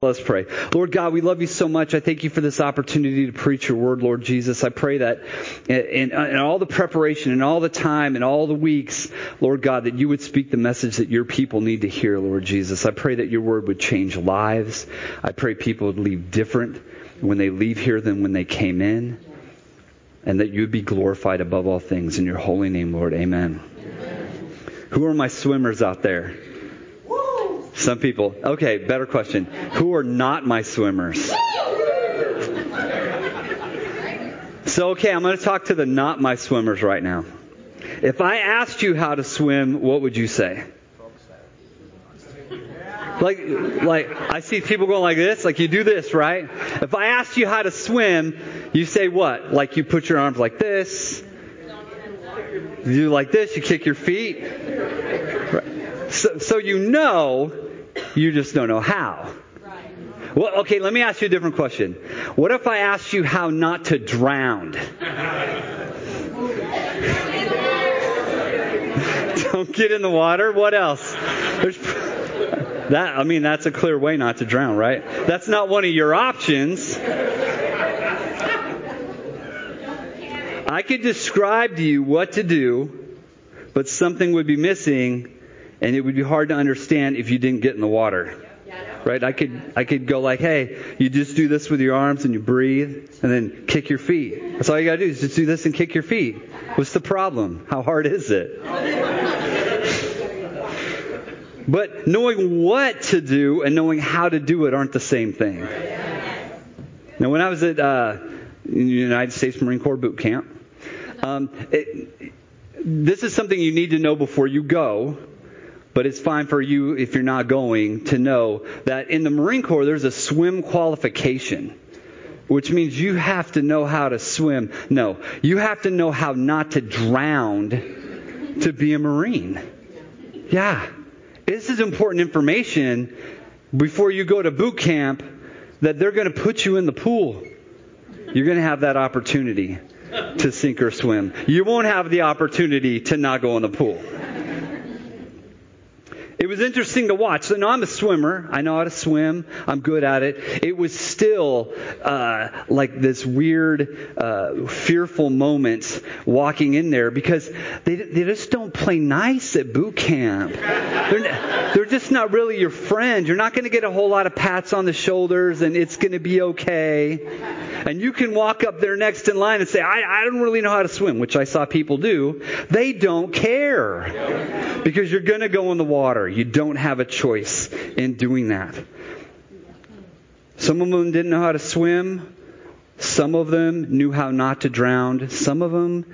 Let's pray. Lord God, we love you so much. I thank you for this opportunity to preach your word, Lord Jesus. I pray that in, in, all the preparation and all the time and all the weeks, Lord God, that you would speak the message that your people need to hear, Lord Jesus. I pray that your word would change lives. I pray people would leave different when they leave here than when they came in. And that you would be glorified above all things. In your holy name, Lord. Amen. Amen. Who are my swimmers out there? Some people. Okay, better question. Who are not my swimmers? So, okay, I'm going to talk to the not my swimmers right now. If I asked you how to swim, what would you say? Like, like, I see people going like this, like you do this, right? If I asked you how to swim, you say what? Like you put your arms like this. You do like this, you kick your feet. Right. So, so you know you just don't know how. Well, okay, let me ask you a different question. What if I asked you how not to drown? don't get in the water. What else? There's, that I mean, that's a clear way not to drown, right? That's not one of your options. I could describe to you what to do, but something would be missing and it would be hard to understand if you didn't get in the water. Right? I could I could go like, hey, you just do this with your arms and you breathe and then kick your feet. That's all you gotta do is just do this and kick your feet. What's the problem? How hard is it? but knowing what to do and knowing how to do it aren't the same thing. Now, when I was at uh, United States Marine Corps boot camp, um, it, this is something you need to know before you go but it's fine for you if you're not going to know that in the Marine Corps there's a swim qualification, which means you have to know how to swim. No, you have to know how not to drown to be a Marine. Yeah. This is important information before you go to boot camp that they're going to put you in the pool. You're going to have that opportunity to sink or swim. You won't have the opportunity to not go in the pool. It was interesting to watch. So now I'm a swimmer. I know how to swim. I'm good at it. It was still uh, like this weird, uh, fearful moment walking in there because they, they just don't play nice at boot camp. They're, they're just not really your friend. You're not going to get a whole lot of pats on the shoulders and it's going to be okay. And you can walk up there next in line and say, I, I don't really know how to swim, which I saw people do. They don't care because you're going to go in the water. You don't have a choice in doing that. Some of them didn't know how to swim. Some of them knew how not to drown. Some of them,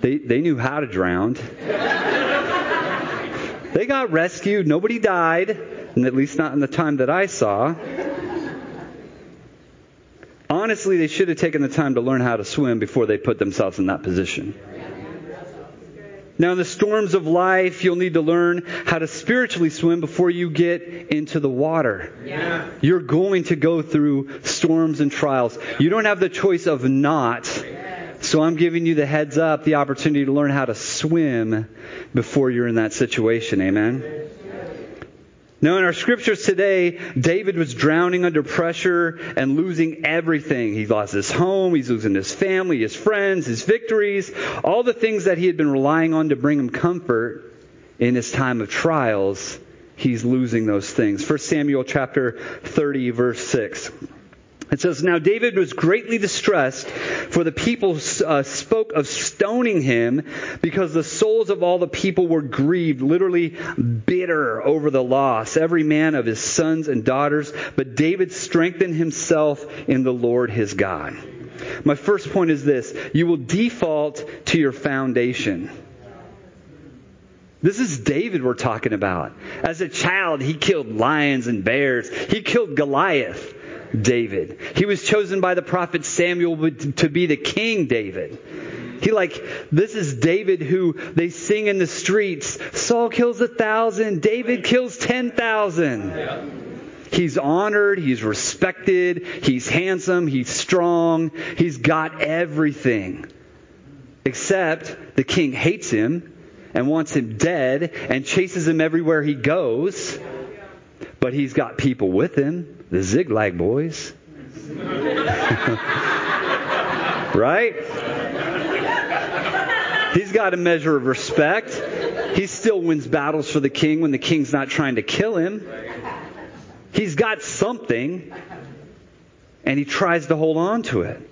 they, they knew how to drown. They got rescued. Nobody died, and at least not in the time that I saw. Honestly, they should have taken the time to learn how to swim before they put themselves in that position. Now, in the storms of life, you'll need to learn how to spiritually swim before you get into the water. Yeah. You're going to go through storms and trials. You don't have the choice of not. So I'm giving you the heads up, the opportunity to learn how to swim before you're in that situation. Amen. Now, in our scriptures today, David was drowning under pressure and losing everything. He lost his home, he's losing his family, his friends, his victories, all the things that he had been relying on to bring him comfort in his time of trials. He's losing those things. 1 Samuel chapter 30, verse 6. It says, Now David was greatly distressed, for the people uh, spoke of stoning him because the souls of all the people were grieved, literally bitter over the loss, every man of his sons and daughters. But David strengthened himself in the Lord his God. My first point is this you will default to your foundation. This is David we're talking about. As a child, he killed lions and bears. He killed Goliath. David. He was chosen by the prophet Samuel to be the king David. He like, this is David who they sing in the streets. Saul kills a thousand, David kills ten thousand. He's honored, he's respected, he's handsome, he's strong, he's got everything. Except the king hates him and wants him dead and chases him everywhere he goes. but he's got people with him, the Ziklag boys. right? He's got a measure of respect. He still wins battles for the king when the king's not trying to kill him. He's got something, and he tries to hold on to it.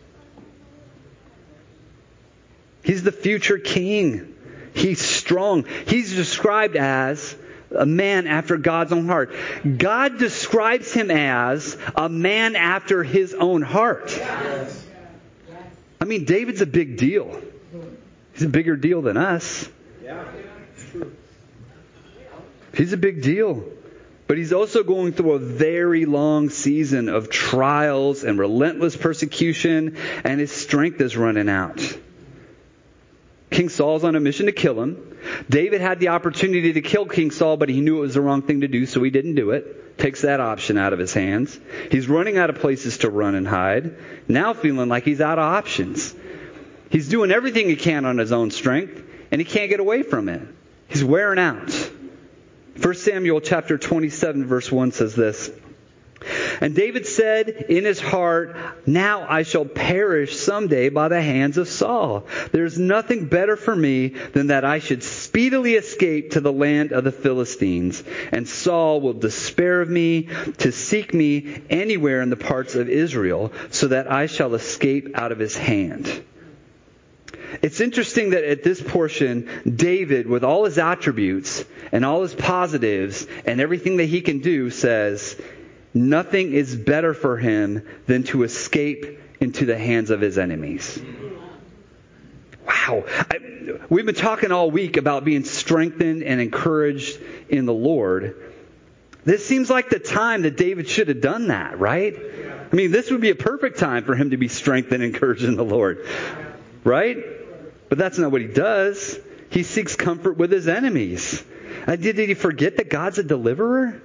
He's the future king. He's strong. He's described as a man after God's own heart. God describes him as a man after his own heart. I mean, David's a big deal. He's a bigger deal than us. He's a big deal. But he's also going through a very long season of trials and relentless persecution, and his strength is running out. King Saul's on a mission to kill him. David had the opportunity to kill King Saul, but he knew it was the wrong thing to do, so he didn't do it. Takes that option out of his hands. He's running out of places to run and hide. Now feeling like he's out of options. He's doing everything he can on his own strength, and he can't get away from it. He's wearing out. 1 Samuel chapter 27 verse 1 says this. And David said in his heart, Now I shall perish someday by the hands of Saul. There's nothing better for me than that I should speedily escape to the land of the Philistines. And Saul will despair of me to seek me anywhere in the parts of Israel, so that I shall escape out of his hand. It's interesting that at this portion, David, with all his attributes and all his positives and everything that he can do, says, Nothing is better for him than to escape into the hands of his enemies. Wow. I, we've been talking all week about being strengthened and encouraged in the Lord. This seems like the time that David should have done that, right? I mean, this would be a perfect time for him to be strengthened and encouraged in the Lord, right? But that's not what he does. He seeks comfort with his enemies. Did he forget that God's a deliverer?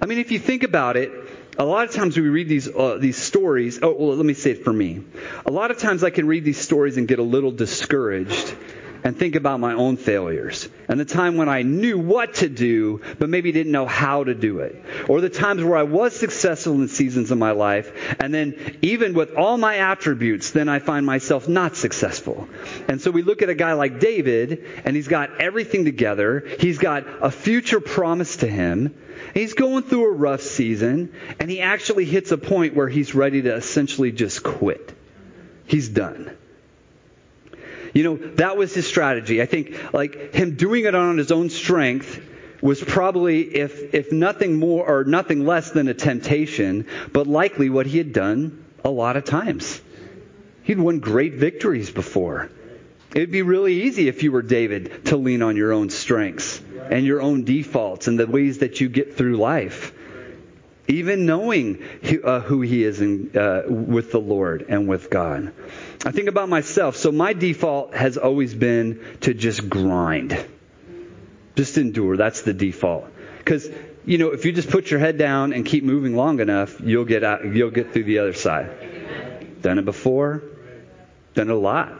I mean, if you think about it, a lot of times we read these uh, these stories. Oh, well, let me say it for me. A lot of times I can read these stories and get a little discouraged and think about my own failures and the time when I knew what to do but maybe didn't know how to do it or the times where I was successful in seasons of my life and then even with all my attributes then I find myself not successful. And so we look at a guy like David and he's got everything together. He's got a future promise to him. He's going through a rough season and he actually hits a point where he's ready to essentially just quit. He's done. You know, that was his strategy. I think like him doing it on his own strength was probably if if nothing more or nothing less than a temptation, but likely what he had done a lot of times. He'd won great victories before. It'd be really easy if you were David to lean on your own strengths and your own defaults and the ways that you get through life. Even knowing who, uh, who he is in, uh, with the Lord and with God. I think about myself. So my default has always been to just grind. Just endure. That's the default. Because, you know, if you just put your head down and keep moving long enough, you'll get out, you'll get through the other side. Done it before. Done it a lot.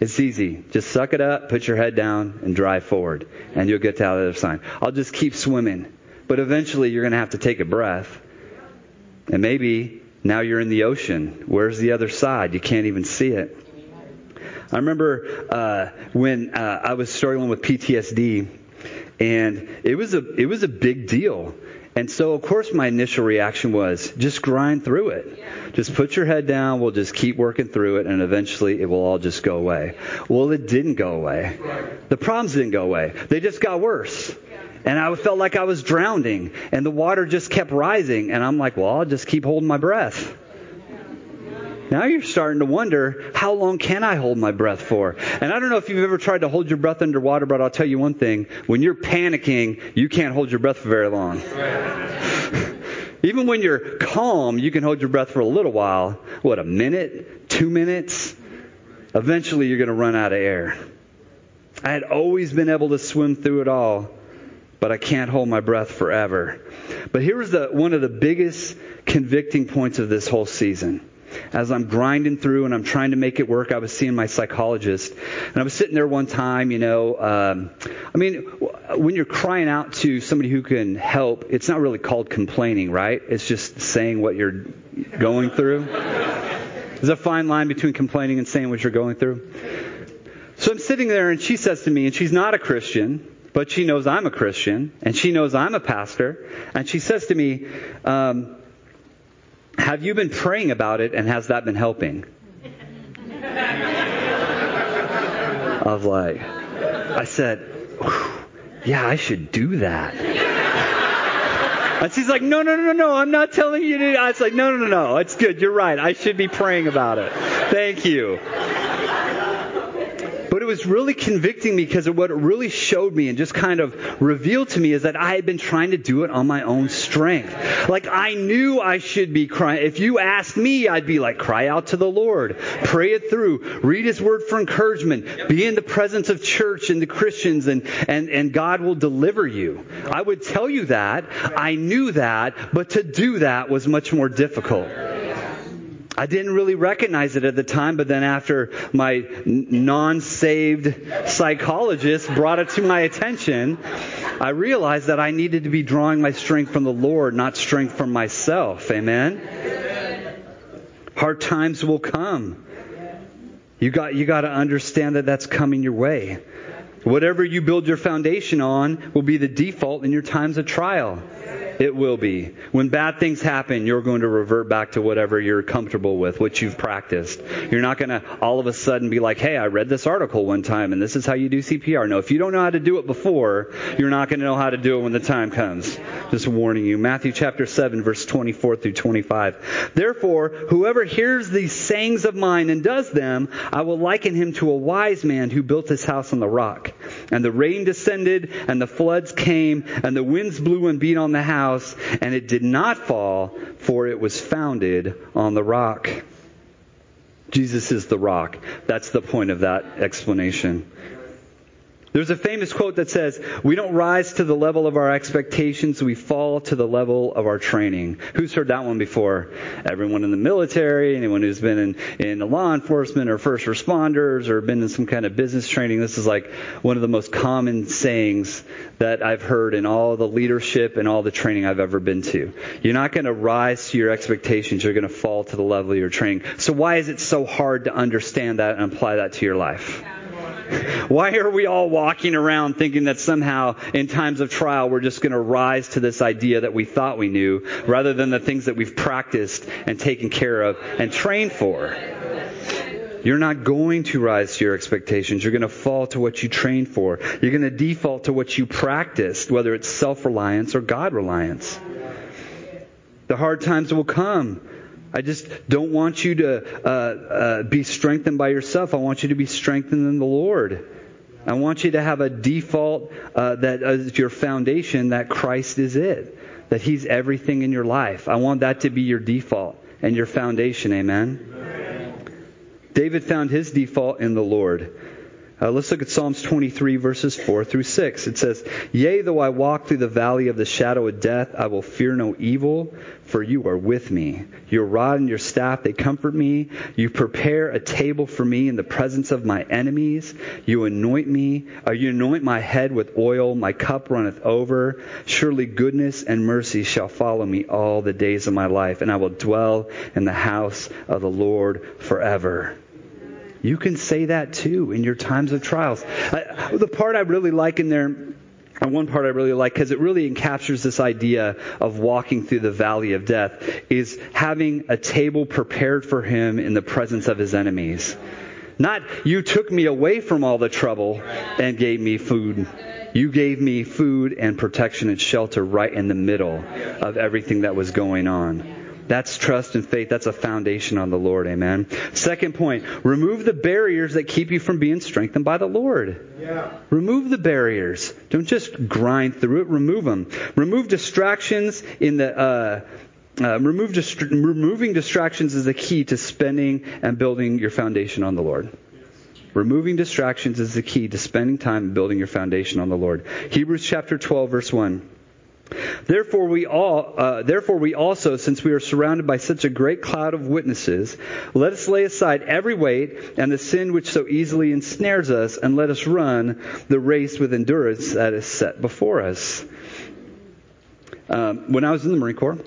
It's easy. Just suck it up, put your head down, and drive forward. And you'll get to the other side. I'll just keep swimming. But eventually you're going to have to take a breath. And maybe now you're in the ocean. Where's the other side? You can't even see it. I remember uh, when uh, I was struggling with PTSD, and it was a it was a big deal. And so, of course, my initial reaction was just grind through it. Just put your head down. We'll just keep working through it, and eventually it will all just go away. Well, it didn't go away. The problems didn't go away. They just got worse. And I felt like I was drowning, and the water just kept rising. And I'm like, well, I'll just keep holding my breath. Now you're starting to wonder, how long can I hold my breath for? And I don't know if you've ever tried to hold your breath underwater, but I'll tell you one thing. When you're panicking, you can't hold your breath for very long. Even when you're calm, you can hold your breath for a little while. What, a minute? Two minutes? Eventually, you're going to run out of air. I had always been able to swim through it all, but I can't hold my breath forever. But here's the, one of the biggest convicting points of this whole season. as I'm grinding through and I'm trying to make it work, I was seeing my psychologist. And I was sitting there one time, you know, um, I mean, when you're crying out to somebody who can help, it's not really called complaining, right? It's just saying what you're going through. There's a fine line between complaining and saying what you're going through. So I'm sitting there and she says to me, and she's not a Christian, but she knows I'm a Christian, and she knows I'm a pastor, and she says to me, um, Have you been praying about it, and has that been helping? I was like, I said, Yeah, I should do that. And she's like, no, no, no, no, I'm not telling you to. I was like, no, no, no, no, it's good. You're right. I should be praying about it. Thank you was really convicting me because of what it really showed me and just kind of revealed to me is that I had been trying to do it on my own strength. Like I knew I should be crying. If you asked me, I'd be like, cry out to the Lord, pray it through, read His Word for encouragement, be in the presence of church and the Christians, and and and God will deliver you. I would tell you that. I knew that, but to do that was much more difficult. I didn't really recognize it at the time, but then after my non saved psychologist brought it to my attention, I realized that I needed to be drawing my strength from the Lord, not strength from myself. Amen? Hard times will come. You got, you got to understand that that's coming your way. Whatever you build your foundation on will be the default in your times of trial. It will be. When bad things happen, you're going to revert back to whatever you're comfortable with, what you've practiced. You're not going to all of a sudden be like, hey, I read this article one time and this is how you do CPR. No, if you don't know how to do it before, you're not going to know how to do it when the time comes. Just warning you. Matthew chapter 7, verse 24 through 25. Therefore, whoever hears these sayings of mine and does them, I will liken him to a wise man who built his house on the rock. And the rain descended, and the floods came, and the winds blew and beat on the house house, and it did not fall, for it was founded on the rock. Jesus is the rock. That's the point of that explanation. There's a famous quote that says, We don't rise to the level of our expectations, we fall to the level of our training. Who's heard that one before? Everyone in the military, anyone who's been in, in law enforcement or first responders or been in some kind of business training. This is like one of the most common sayings that I've heard in all the leadership and all the training I've ever been to. You're not going to rise to your expectations, you're going to fall to the level of your training. So, why is it so hard to understand that and apply that to your life? Why are we all walking around thinking that somehow in times of trial we're just going to rise to this idea that we thought we knew rather than the things that we've practiced and taken care of and trained for? You're not going to rise to your expectations. You're going to fall to what you trained for. You're going to default to what you practiced, whether it's self reliance or God reliance. The hard times will come. I just don't want you to uh, uh, be strengthened by yourself. I want you to be strengthened in the Lord. I want you to have a default uh, that as your foundation that Christ is it, that He's everything in your life. I want that to be your default and your foundation. Amen. Amen. David found his default in the Lord. Uh, let's look at Psalms 23, verses 4 through 6. It says, Yea, though I walk through the valley of the shadow of death, I will fear no evil, for you are with me. Your rod and your staff, they comfort me. You prepare a table for me in the presence of my enemies. You anoint me, uh, you anoint my head with oil. My cup runneth over. Surely goodness and mercy shall follow me all the days of my life, and I will dwell in the house of the Lord forever. You can say that too in your times of trials. I, the part I really like in there, and one part I really like because it really encaptures this idea of walking through the valley of death, is having a table prepared for him in the presence of his enemies. Not, you took me away from all the trouble and gave me food. You gave me food and protection and shelter right in the middle of everything that was going on. That's trust and faith. That's a foundation on the Lord. Amen. Second point, remove the barriers that keep you from being strengthened by the Lord. Yeah. Remove the barriers. Don't just grind through it. Remove them. Remove distractions in the, uh, uh, remove dist- removing distractions is the key to spending and building your foundation on the Lord. Removing distractions is the key to spending time and building your foundation on the Lord. Hebrews chapter 12, verse 1. Therefore we all, uh, therefore we also, since we are surrounded by such a great cloud of witnesses, let us lay aside every weight and the sin which so easily ensnares us, and let us run the race with endurance that is set before us. Um, when I was in the Marine Corps,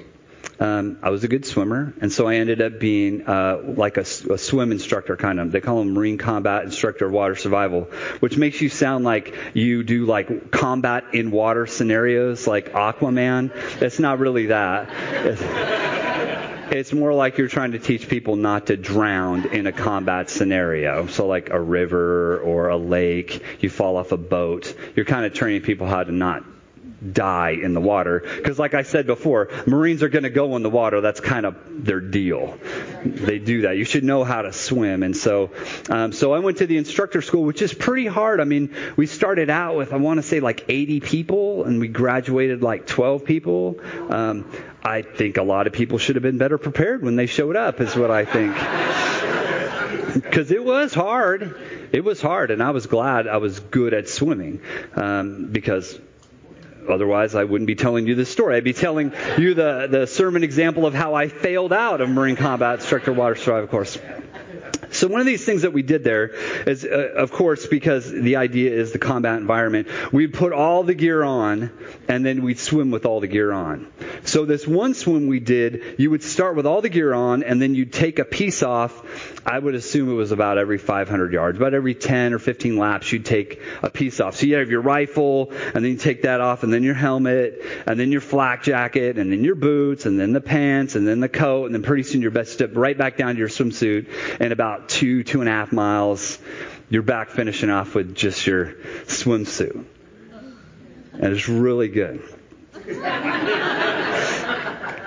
um, I was a good swimmer, and so I ended up being uh, like a, a swim instructor, kind of. They call them Marine Combat Instructor of Water Survival, which makes you sound like you do like combat in water scenarios, like Aquaman. It's not really that. It's more like you're trying to teach people not to drown in a combat scenario. So like a river or a lake, you fall off a boat. You're kind of training people how to not die in the water. Because, like I said before, Marines are going to go in the water. That's kind of their deal. They do that. You should know how to swim. And so, um, so I went to the instructor school, which is pretty hard. I mean, we started out with, I want to say, like 80 people, and we graduated like 12 people. Um, I think a lot of people should have been better prepared when they showed up, is what I think. Because it was hard. It was hard, and I was glad I was good at swimming um, because Otherwise, I wouldn't be telling you this story. I'd be telling you the, the sermon example of how I failed out of Marine Combat Instructor Water Survival Course. So one of these things that we did there is, uh, of course, because the idea is the combat environment, we'd put all the gear on and then we'd swim with all the gear on. So this one swim we did, you would start with all the gear on and then you'd take a piece off. I would assume it was about every 500 yards, about every 10 or 15 laps you'd take a piece off. So you have your rifle and then you take that off and then your helmet and then your flak jacket and then your boots and then the pants and then the coat and then pretty soon you're best step right back down to your swimsuit and about about two, two and a half miles, you're back finishing off with just your swimsuit. And it's really good.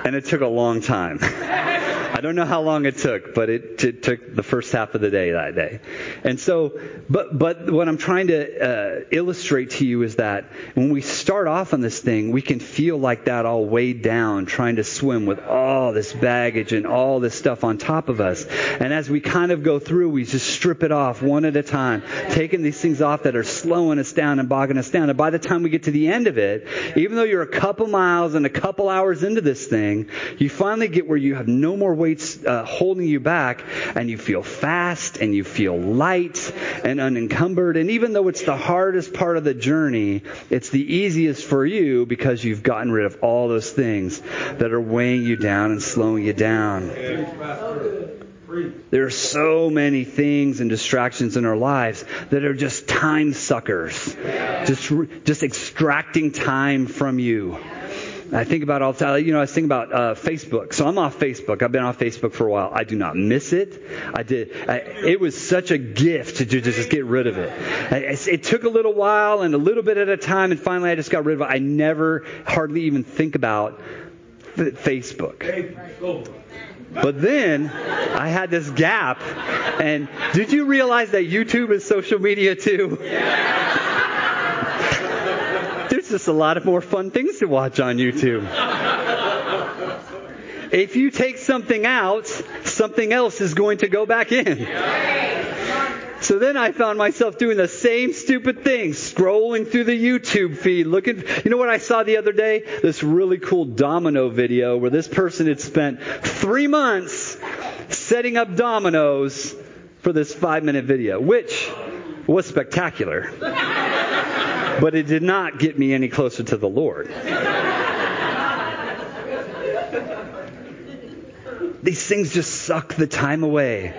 and it took a long time. I don't know how long it took, but it, it, took the first half of the day that day. And so, but, but what I'm trying to uh, illustrate to you is that when we start off on this thing, we can feel like that all weighed down, trying to swim with all this baggage and all this stuff on top of us. And as we kind of go through, we just strip it off one at a time, taking these things off that are slowing us down and bogging us down. And by the time we get to the end of it, even though you're a couple miles and a couple hours into this thing, you finally get where you have no more weight's uh, holding you back, and you feel fast and you feel light and unencumbered. And even though it's the hardest part of the journey, it's the easiest for you because you've gotten rid of all those things that are weighing you down and slowing you down. There are so many things and distractions in our lives that are just time suckers, just just extracting time from you. I think about all the time. You know, I think about uh, Facebook. So I'm off Facebook. I've been off Facebook for a while. I do not miss it. I did. I, it was such a gift to just get rid of it. I, it took a little while and a little bit at a time, and finally I just got rid of it. I never hardly even think about Facebook. But then I had this gap, and did you realize that YouTube is social media too? just a lot of more fun things to watch on YouTube. if you take something out, something else is going to go back in. So then I found myself doing the same stupid thing, scrolling through the YouTube feed, looking. You know what I saw the other day? This really cool domino video where this person had spent three months setting up dominoes for this five minute video, which was spectacular but it did not get me any closer to the Lord. These things just suck the time away.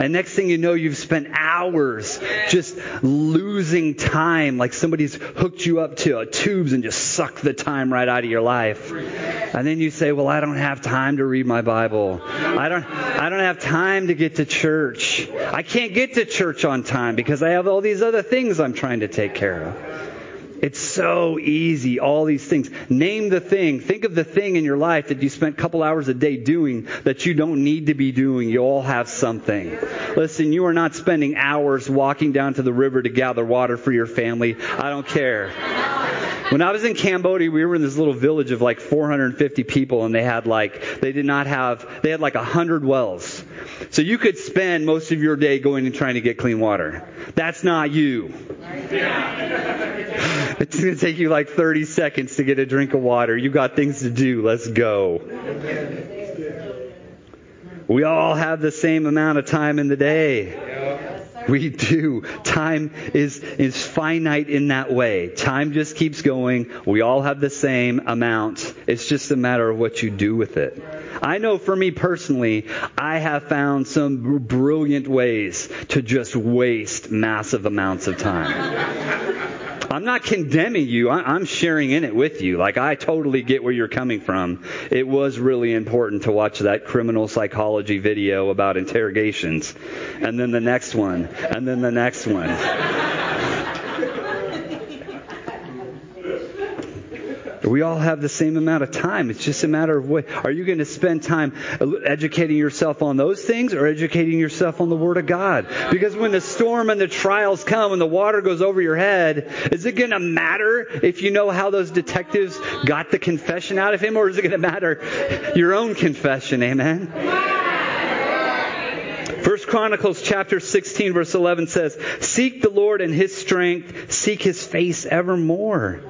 And next thing you know, you've spent hours just losing time, like somebody's hooked you up to tubes and just sucked the time right out of your life. And then you say, "Well, I don't have time to read my Bible. I don't I don't have time to get to church. I can't get to church on time because I have all these other things I'm trying to take care of." It's so easy, all these things. Name the thing. Think of the thing in your life that you spent a couple hours a day doing that you don't need to be doing. You all have something. Listen, you are not spending hours walking down to the river to gather water for your family. I don't care. When I was in Cambodia, we were in this little village of like 450 people and they had like, they did not have, they had like 100 wells. So you could spend most of your day going and trying to get clean water. That's not you. It's going to take you like 30 seconds to get a drink of water. You got things to do. Let's go. We all have the same amount of time in the day. We do. Time is, is finite in that way. Time just keeps going. We all have the same amount. It's just a matter of what you do with it. I know for me personally, I have found some brilliant ways to just waste massive amounts of time. I'm not condemning you. I'm sharing in it with you. Like, I totally get where you're coming from. It was really important to watch that criminal psychology video about interrogations. And then the next one. And then the next one. We all have the same amount of time. It's just a matter of what. Are you going to spend time educating yourself on those things or educating yourself on the Word of God? Because when the storm and the trials come and the water goes over your head, is it going to matter if you know how those detectives got the confession out of him or is it going to matter your own confession? Amen. First Chronicles chapter 16 verse 11 says, Seek the Lord and his strength, seek his face evermore.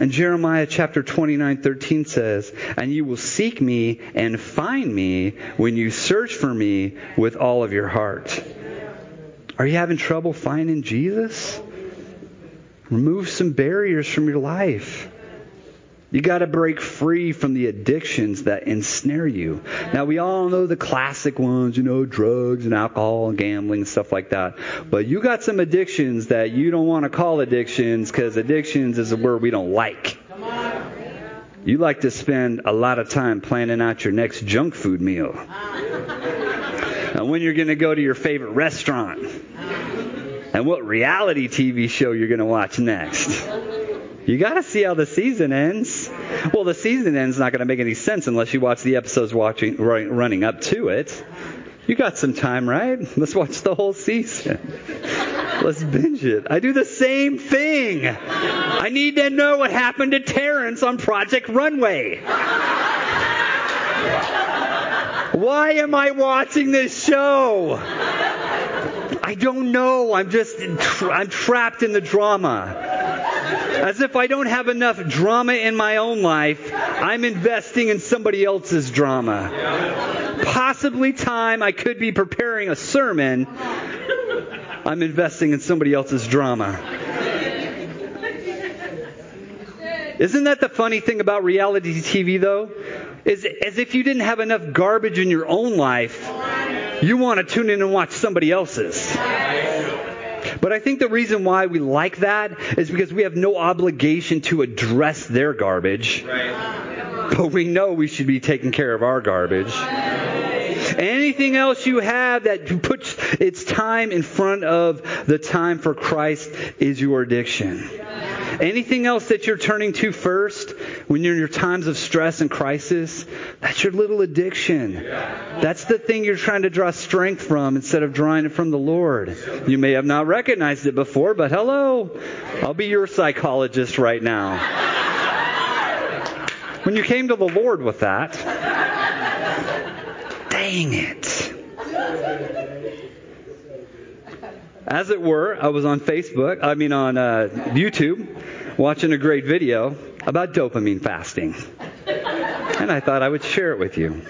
And Jeremiah chapter 29, 13 says, And you will seek me and find me when you search for me with all of your heart. Are you having trouble finding Jesus? Remove some barriers from your life. You got to break free from the addictions that ensnare you. Now, we all know the classic ones, you know, drugs and alcohol and gambling and stuff like that. But you got some addictions that you don't want to call addictions because addictions is a word we don't like. You like to spend a lot of time planning out your next junk food meal. and when you're going to go to your favorite restaurant. And what reality TV show you're going to watch next. You got to see how the season ends. Well, the season ends not going to make any sense unless you watch the episodes watching running up to it. You got some time, right? Let's watch the whole season. Let's binge it. I do the same thing. I need to know what happened to Terrence on Project Runway. Why am I watching this show? I don't know. I'm just I'm trapped in the drama. As if I don't have enough drama in my own life, I'm investing in somebody else's drama. Possibly time I could be preparing a sermon. I'm investing in somebody else's drama. Isn't that the funny thing about reality TV though? Is as if you didn't have enough garbage in your own life, you want to tune in and watch somebody else's. But I think the reason why we like that is because we have no obligation to address their garbage. Right. But we know we should be taking care of our garbage. Anything else you have that puts its time in front of the time for Christ is your addiction. Anything else that you're turning to first when you're in your times of stress and crisis, that's your little addiction. That's the thing you're trying to draw strength from instead of drawing it from the Lord. You may have not recognized it before, but hello, I'll be your psychologist right now. When you came to the Lord with that, dang it. As it were, I was on Facebook, I mean on uh, YouTube, watching a great video about dopamine fasting. And I thought I would share it with you.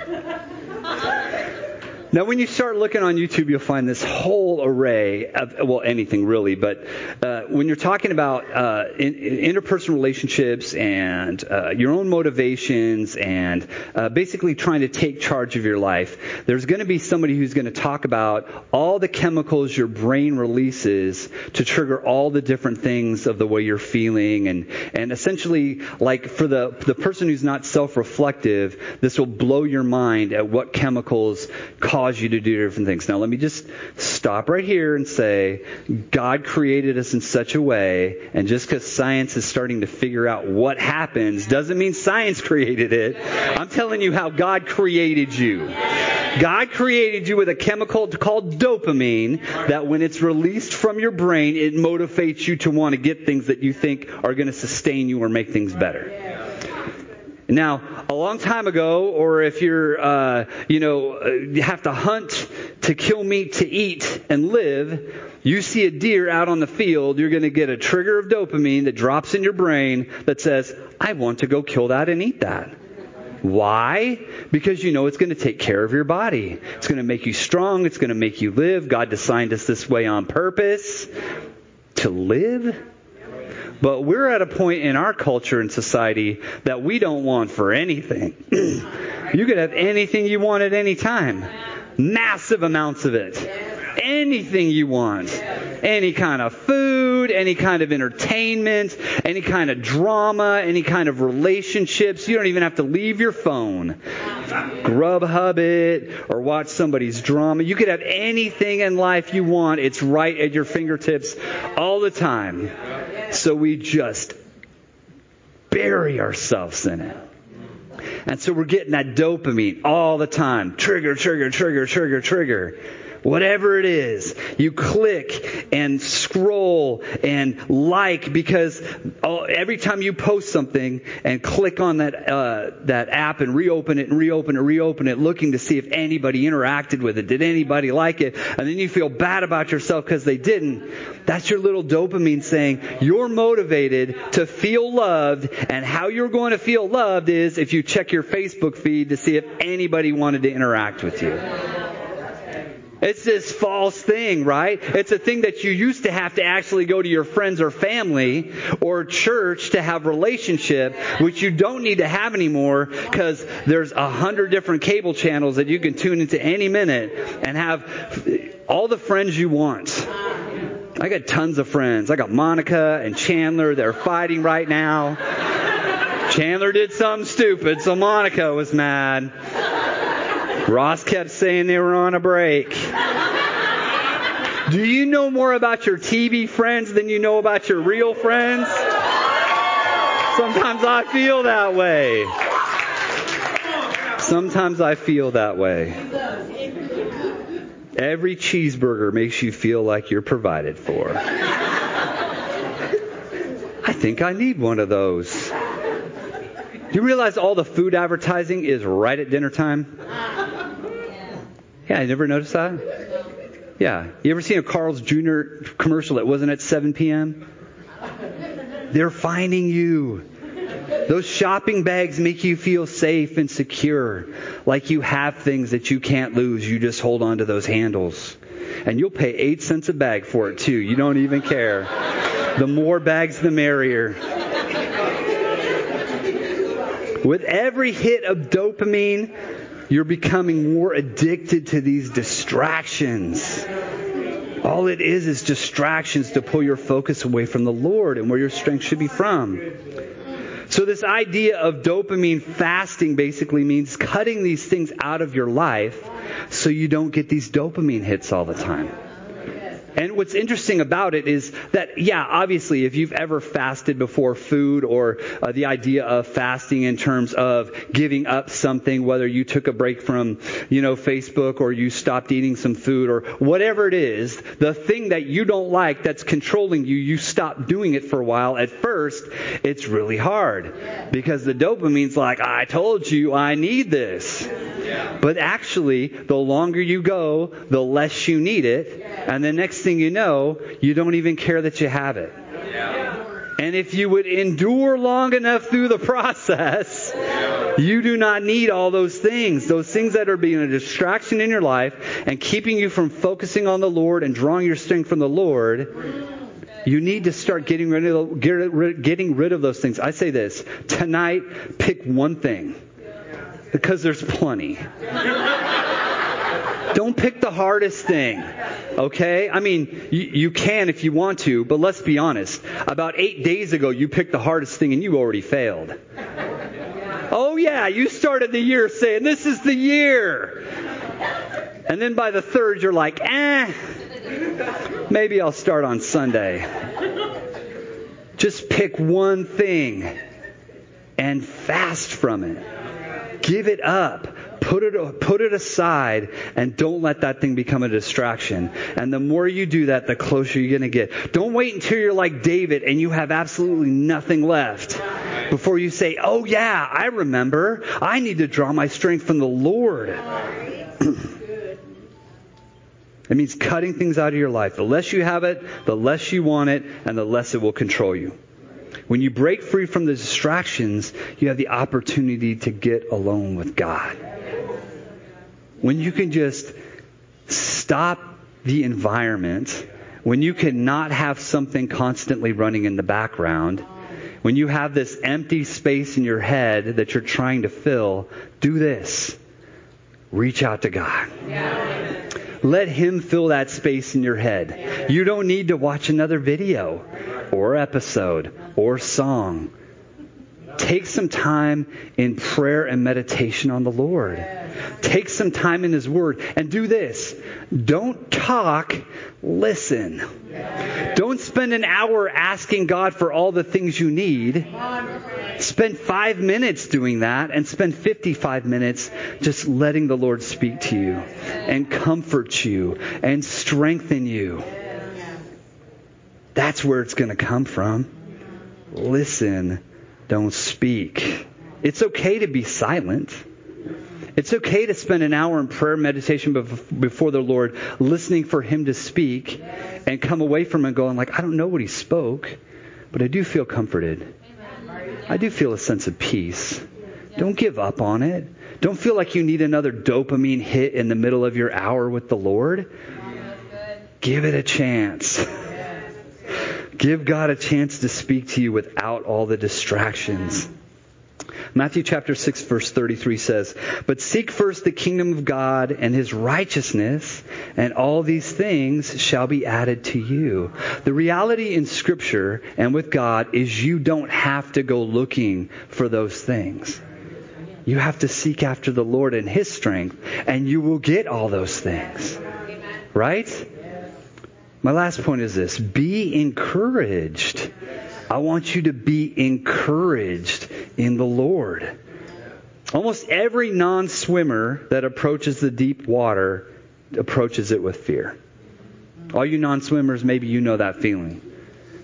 Now, when you start looking on YouTube, you'll find this whole array of, well, anything really, but uh, when you're talking about uh, in, in interpersonal relationships and uh, your own motivations and uh, basically trying to take charge of your life, there's going to be somebody who's going to talk about all the chemicals your brain releases to trigger all the different things of the way you're feeling. And, and essentially, like for the, the person who's not self reflective, this will blow your mind at what chemicals cause cause you to do different things. Now, let me just stop right here and say God created us in such a way, and just because science is starting to figure out what happens doesn't mean science created it. I'm telling you how God created you. God created you with a chemical called dopamine that when it's released from your brain, it motivates you to want to get things that you think are going to sustain you or make things better. Now, a long time ago, or if you're, uh, you know, uh, you have to hunt to kill meat to eat and live, you see a deer out on the field, you're going to get a trigger of dopamine that drops in your brain that says, I want to go kill that and eat that. Why? Because you know it's going to take care of your body. It's going to make you strong. It's going to make you live. God designed us this way on purpose to live. But we're at a point in our culture and society that we don't want for anything. you could have anything you want at any time. Massive amounts of it anything you want. Any kind of food, any kind of entertainment, any kind of drama, any kind of relationships. You don't even have to leave your phone. Grubhub it or watch somebody's drama. You could have anything in life you want. It's right at your fingertips all the time. So we just bury ourselves in it. And so we're getting that dopamine all the time. Trigger, trigger, trigger, trigger, trigger whatever it is, you click and scroll and like because every time you post something and click on that uh, that app and reopen it and reopen it, reopen it, looking to see if anybody interacted with it, did anybody like it, and then you feel bad about yourself because they didn't. That's your little dopamine saying you're motivated to feel loved, and how you're going to feel loved is if you check your Facebook feed to see if anybody wanted to interact with you. It's this false thing, right? It's a thing that you used to have to actually go to your friends or family or church to have relationship, which you don't need to have anymore because there's a hundred different cable channels that you can tune into any minute and have all the friends you want. I got tons of friends. I got Monica and Chandler. They're fighting right now. Chandler did something stupid, so Monica was mad. Ross kept saying they were on a break. Do you know more about your TV friends than you know about your real friends? Sometimes I feel that way. Sometimes I feel that way. Every cheeseburger makes you feel like you're provided for. I think I need one of those. Do you realize all the food advertising is right at dinner time? Yeah, I never noticed that? Yeah. You ever seen a Carl's Jr. commercial that wasn't at 7 p.m.? They're finding you. Those shopping bags make you feel safe and secure, like you have things that you can't lose. You just hold on to those handles. And you'll pay eight cents a bag for it too. You don't even care. The more bags, the merrier. With every hit of dopamine, you're becoming more addicted to these distractions. All it is is distractions to pull your focus away from the Lord and where your strength should be from. So, this idea of dopamine fasting basically means cutting these things out of your life so you don't get these dopamine hits all the time. And what's interesting about it is that, yeah, obviously, if you've ever fasted before food or uh, the idea of fasting in terms of giving up something, whether you took a break from, you know, Facebook or you stopped eating some food or whatever it is, the thing that you don't like that's controlling you, you stop doing it for a while. At first, it's really hard because the dopamine's like, I told you I need this. But actually, the longer you go, the less you need it. And the next thing you know, you don't even care that you have it. And if you would endure long enough through the process, you do not need all those things. Those things that are being a distraction in your life and keeping you from focusing on the Lord and drawing your strength from the Lord. You need to start getting rid of, getting rid of those things. I say this tonight, pick one thing because there's plenty. Don't pick the hardest thing. Okay? I mean, you, you, can if you want to, but let's be honest. About eight days ago, you picked the hardest thing and you already failed. Oh, yeah, you started the year saying, This is the year. And then by the third, you're like, Eh, maybe I'll start on Sunday. Just pick one thing and fast from it. Give it up. Put it, put it aside and don't let that thing become a distraction. And the more you do that, the closer you're going to get. Don't wait until you're like David and you have absolutely nothing left Before you say, oh, yeah, I remember. I need to draw my strength from the Lord. it means cutting things out of your life. The less you have it, the less you want it, and the less it will control you. When you break free from the distractions, you have the opportunity to get alone with God. When you can just stop the environment, when you cannot have something constantly running in the background, when you have this empty space in your head that you're trying to fill, do this. Reach out to God. Yeah. Let Him fill that space in your head. You don't need to watch another video or episode or song. Take some time in prayer and meditation on the Lord. Take some time in His Word and do this. Don't talk, listen. Don't spend an hour asking God for all the things you need. Spend five minutes doing that and spend 55 minutes just letting the Lord speak to you and comfort you and strengthen you. That's where it's going to come from. Listen, don't speak. It's okay to be silent. It's okay to spend an hour in prayer meditation before the Lord, listening for Him to speak, and come away from it going like, I don't know what He spoke, but I do feel comforted. I do feel a sense of peace. Don't give up on it. Don't feel like you need another dopamine hit in the middle of your hour with the Lord. Give it a chance. Give God a chance to speak to you without all the distractions. Matthew chapter 6 verse 33 says, But seek first the kingdom of God and his righteousness, and all these things shall be added to you. The reality in scripture and with God is you don't have to go looking for those things. You have to seek after the Lord and his strength, and you will get all those things. Right? My last point is this be encouraged. I want you to be encouraged in the Lord. Almost every non swimmer that approaches the deep water approaches it with fear. All you non swimmers, maybe you know that feeling.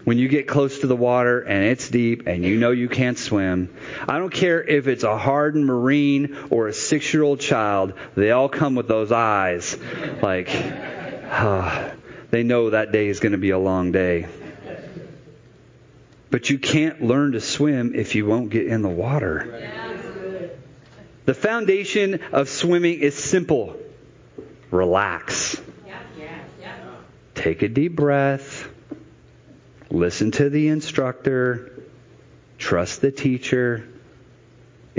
When you get close to the water and it's deep and you know you can't swim, I don't care if it's a hardened Marine or a six year old child, they all come with those eyes like, ah, they know that day is going to be a long day. But you can't learn to swim if you won't get in the water. The foundation of swimming is simple relax. Take a deep breath. Listen to the instructor. Trust the teacher.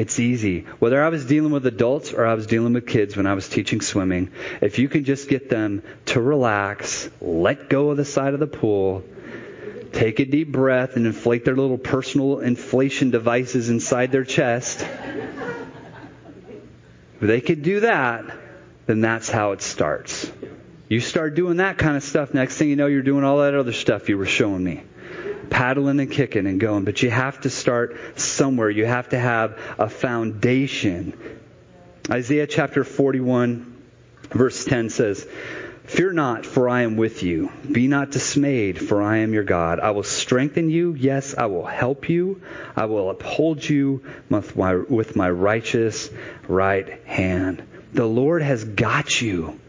It's easy. Whether I was dealing with adults or I was dealing with kids when I was teaching swimming, if you can just get them to relax, let go of the side of the pool, take a deep breath and inflate their little personal inflation devices inside their chest. if they could do that, then that's how it starts. You start doing that kind of stuff, next thing you know, you're doing all that other stuff you were showing me. Paddling and kicking and going. But you have to start somewhere. You have to have a foundation. Isaiah chapter 41, verse 10 says, Fear not, for I am with you. Be not dismayed, for I am your God. I will strengthen you. Yes, I will help you. I will uphold you with my, with my righteous right hand. The Lord has got you.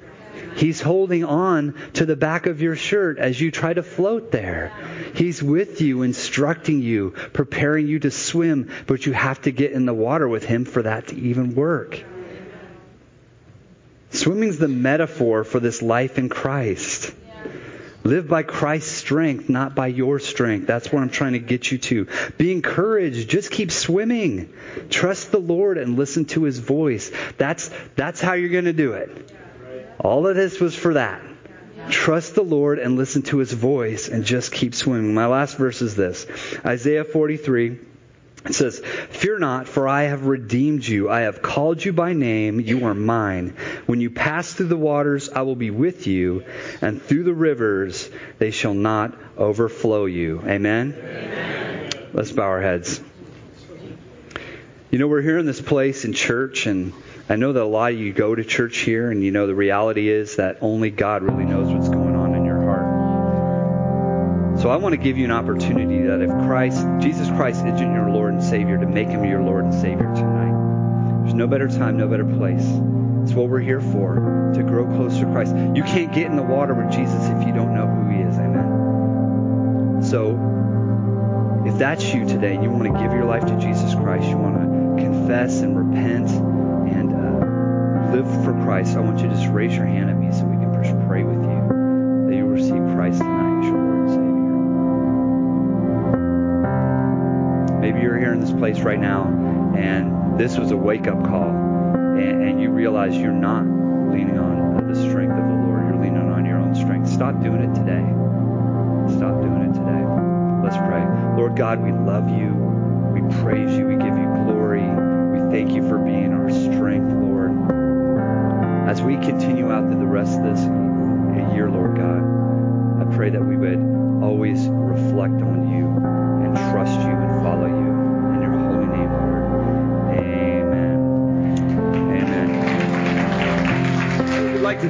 He's holding on to the back of your shirt as you try to float there. He's with you, instructing you, preparing you to swim, but you have to get in the water with Him for that to even work. Swimming's the metaphor for this life in Christ. Live by Christ's strength, not by your strength. That's what I'm trying to get you to. Be encouraged. Just keep swimming. Trust the Lord and listen to his voice. That's, that's how you're going to do it. All of this was for that. Trust the Lord and listen to his voice and just keep swimming. My last verse is this Isaiah 43. It says, Fear not, for I have redeemed you. I have called you by name. You are mine. When you pass through the waters, I will be with you, and through the rivers, they shall not overflow you. Amen? Amen. Let's bow our heads. You know, we're here in this place in church, and I know that a lot of you go to church here, and you know the reality is that only God really knows what's going on in your heart. So I want to give you an opportunity that if Christ, Jesus Christ isn't your Lord and Savior, to make him your Lord and Savior tonight. There's no better time, no better place. It's what we're here for, to grow closer to Christ. You can't get in the water with Jesus if you don't know who he is. Amen. So if that's you today and you want to give your life to Jesus Christ, you want to confess and repent live for Christ, I want you to just raise your hand at me so we can just pray with you that you receive Christ tonight as your Lord and Savior. Maybe you're here in this place right now and this was a wake up call and, and you realize you're not leaning on the strength of the Lord, you're leaning on your own strength. Stop doing it today. Stop doing it today. Let's pray. Lord God, we love you. We praise you. We give you glory. We thank you for being our strength, Lord. As we continue out through the rest of this year, Lord God, I pray that we would always reflect on you and trust you and follow you.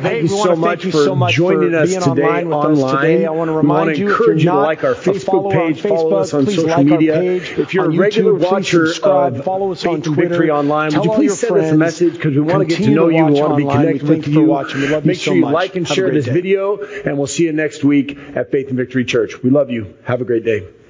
Thank you so much you for so much joining for us today online with today. I want to remind want to you, encourage you're to like our Facebook page, follow us Facebook, on social like media. page. if you're a regular YouTube, watcher subscribe, of follow us on Twitter. Victory Online, Tell would you please your send us a message because we want to get to know you. We want to be connected with thank you you. for watching. We love you Make sure you like and share this video, and we'll see you next week at Faith and Victory Church. We love you. Have a great day.